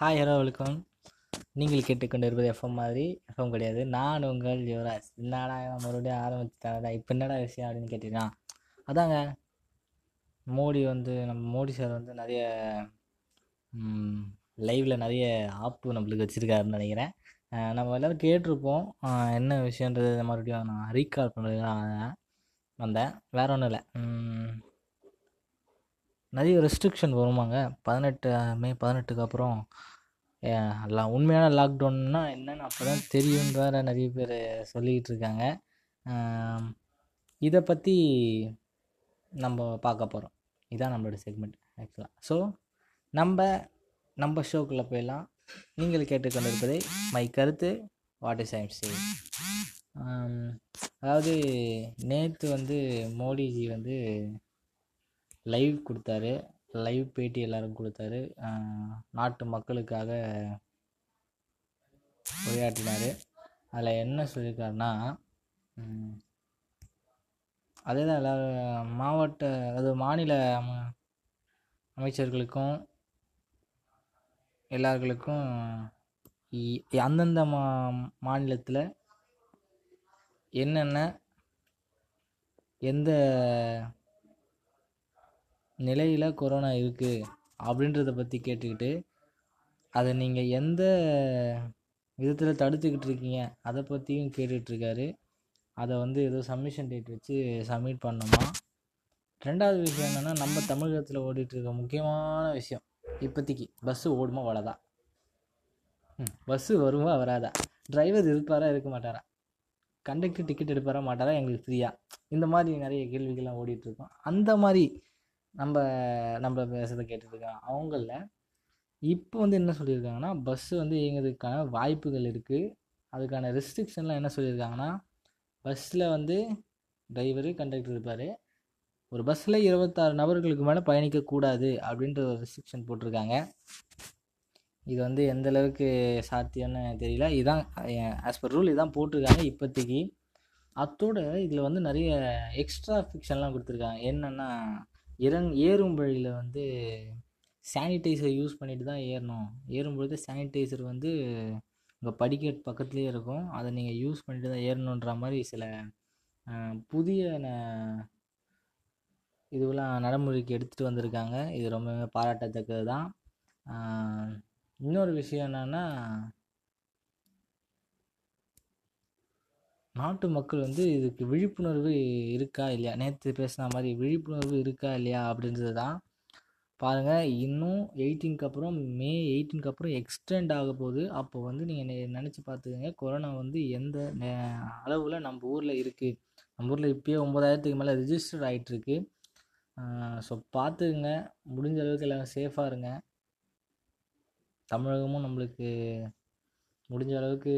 Hi hello welcome நீங்கள் கேட்டுக்கொண்டு இருப்பது எஃப்எம் மாதிரி எஃப்எம் கிடையாது. நான் உங்கள் யுவராஜ். என்னடா மறுபடியும் ஆரம்பிச்சிட்டாடா இப்போ என்னடா விஷயம் அப்படின்னு கேட்டீங்கன்னா அதாங்க. மோடி வந்து நம்ம மோடி சார் வந்து நிறைய லைவில் நிறைய ஆப்பு நம்மளுக்கு வச்சுருக்காருன்னு நினைக்கிறேன். நம்ம எல்லோரும் கேட்டிருப்போம். என்ன விஷயன்றது மறுபடியும் நான் ரீகால் பண்ணுறது வந்தேன். வேறு ஒன்றும் இல்லை. நிறைய ரெஸ்ட்ரிக்ஷன் வருமாங்க. பதினெட்டு மே பதினெட்டுக்கு அப்புறம் எல்லாம் உண்மையான லாக்டவுன்னா என்னன்னு அப்போ தான் தெரியும்னு வேறு நிறைய பேர் சொல்லிக்கிட்டு இருக்காங்க. இதை பற்றி நம்ம பார்க்க போகிறோம் இதான் நம்மளோட செக்மெண்ட் ஆக்சுவலாக ஸோ நம்ம நம்ம ஷோக்குள்ளே போயெல்லாம் நீங்கள் கேட்டுக்கொண்டிருப்பதே மை கருத்து வாட் இஸ் ஐம் சே அதாவது நேற்று வந்து மோடிஜி வந்து லைவ் கொடுத்தாரு. லைவ் பேட்டி எல்லாரும் கொடுத்தாரு. நாட்டு மக்களுக்காக உரையாற்றினார். அதில் என்ன சொல்லியிருக்காருன்னா அதே தான் எல்லாரும் மாவட்ட அதாவது மாநில அமைச்சர்களுக்கும் எல்லார்களுக்கும் இ- அந்தந்த மா மாநிலத்தில் என்னென்ன எந்த நிலையில் கொரோனா இருக்குது அப்படின்றத பற்றி கேட்டுக்கிட்டு அதை நீங்கள் எந்த விதத்தில் தடுத்துக்கிட்டு இருக்கீங்க அதை பற்றியும் கேட்டுட்ருக்காரு அதை வந்து ஏதோ சப்மிஷன் டேட் வச்சு சப்மிட் பண்ணோமா? ரெண்டாவது விஷயம் என்னென்னா நம்ம தமிழகத்தில் ஓடிட்டுருக்க முக்கியமான விஷயம் இப்போதைக்கு பஸ்ஸு ஓடுமா வளதா ம் பஸ்ஸு வருமா வராதா? டிரைவர் இருப்பாரா இருக்க மாட்டாரா? கண்டக்டர் டிக்கெட் எடுப்பாரா மாட்டாரா? எங்களுக்கு ஃப்ரீயா இந்த மாதிரி நிறைய கேள்விகள்லாம் ஓடிட்டுருக்கோம் அந்த மாதிரி நம்ம நம்ம பேசுகிறத கேட்டுட்ருக்காங்க அவங்களில் இப்போ வந்து என்ன சொல்லியிருக்காங்கன்னா பஸ்ஸு வந்து இயங்குறதுக்கான வாய்ப்புகள் இருக்குது அதுக்கான ரெஸ்ட்ரிக்ஷன்லாம் என்ன சொல்லியிருக்காங்கன்னா பஸ்ஸில் வந்து டிரைவரு கண்டக்டர் இருப்பார். ஒரு பஸ்ஸில் இருபத்தாறு நபர்களுக்கு மேலே பயணிக்கக்கூடாது அப்படின்ற ஒரு ரெஸ்ட்ரிக்ஷன் போட்டிருக்காங்க. இது வந்து எந்த அளவுக்கு சாத்தியம்னு தெரியல. இதான் ஆஸ் பர் ரூல் இதான் போட்டிருக்காங்க இப்போதைக்கு. அத்தோட இதில் வந்து நிறைய எக்ஸ்ட்ரா ஃபிக்ஷன்லாம் கொடுத்துருக்காங்க. என்னென்னா இறங் ஏறும் வழியில் வந்து சானிடைசர் யூஸ் பண்ணிட்டு தான் ஏறணும். ஏறும்பொழுது சானிடைசர் வந்து உங்கள் படிக்கட் பக்கத்துலேயே இருக்கும். அதை நீங்கள் யூஸ் பண்ணிட்டு தான் ஏறணுன்ற மாதிரி சில புதிய ந- இதுவெல்லாம் நடைமுறைக்கு எடுத்துகிட்டு வந்திருக்காங்க. இது ரொம்பவே பாராட்டத்தக்கது தான் இன்னொரு விஷயம் என்னென்னா நாட்டு மக்கள் வந்து இதுக்கு விழிப்புணர்வு இருக்கா இல்லையா? நேற்று பேசின மாதிரி விழிப்புணர்வு இருக்கா இல்லையா அப்படின்றது தான் பாருங்கள் இன்னும் எயிட்டீனுக்கு அப்புறம் மே எயிட்டீனுக்கு அப்புறம் எக்ஸ்டெண்ட் ஆக போகுது. அப்போ வந்து நீங்கள் நினச்சி பார்த்துக்கங்க. கொரோனா வந்து எந்த அளவில் நம்ம ஊரில் இருக்குது நம்ம ஊரில் இப்போயே ஒம்பதாயிரத்துக்கு மேலே ரிஜிஸ்டர் ஆகிட்டுருக்கு ஸோ பார்த்துக்குங்க. முடிஞ்ச அளவுக்கு எல்லாம் சேஃபாக இருங்க. தமிழகமும் நம்மளுக்கு முடிஞ்ச அளவுக்கு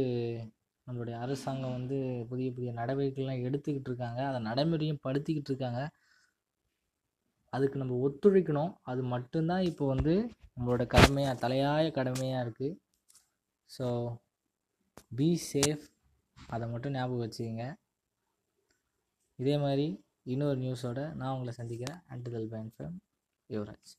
நம்மளுடைய அரசாங்கம் வந்து புதிய புதிய நடவடிக்கைகள்லாம் எடுத்துக்கிட்டு இருக்காங்க அதை நடைமுறையும் படுத்திக்கிட்டு இருக்காங்க அதுக்கு நம்ம ஒத்துழைக்கணும். அது மட்டும்தான் இப்போ வந்து நம்மளோட கடமையாக தலையாய கடமையாக இருக்குது ஸோ பி சேஃப் அதை மட்டும் ஞாபகம் வச்சுக்கோங்க. இதே மாதிரி இன்னொரு நியூஸோட நான் உங்களை சந்திக்கிறேன். அண்டுதல் பேன் யுவராஜ்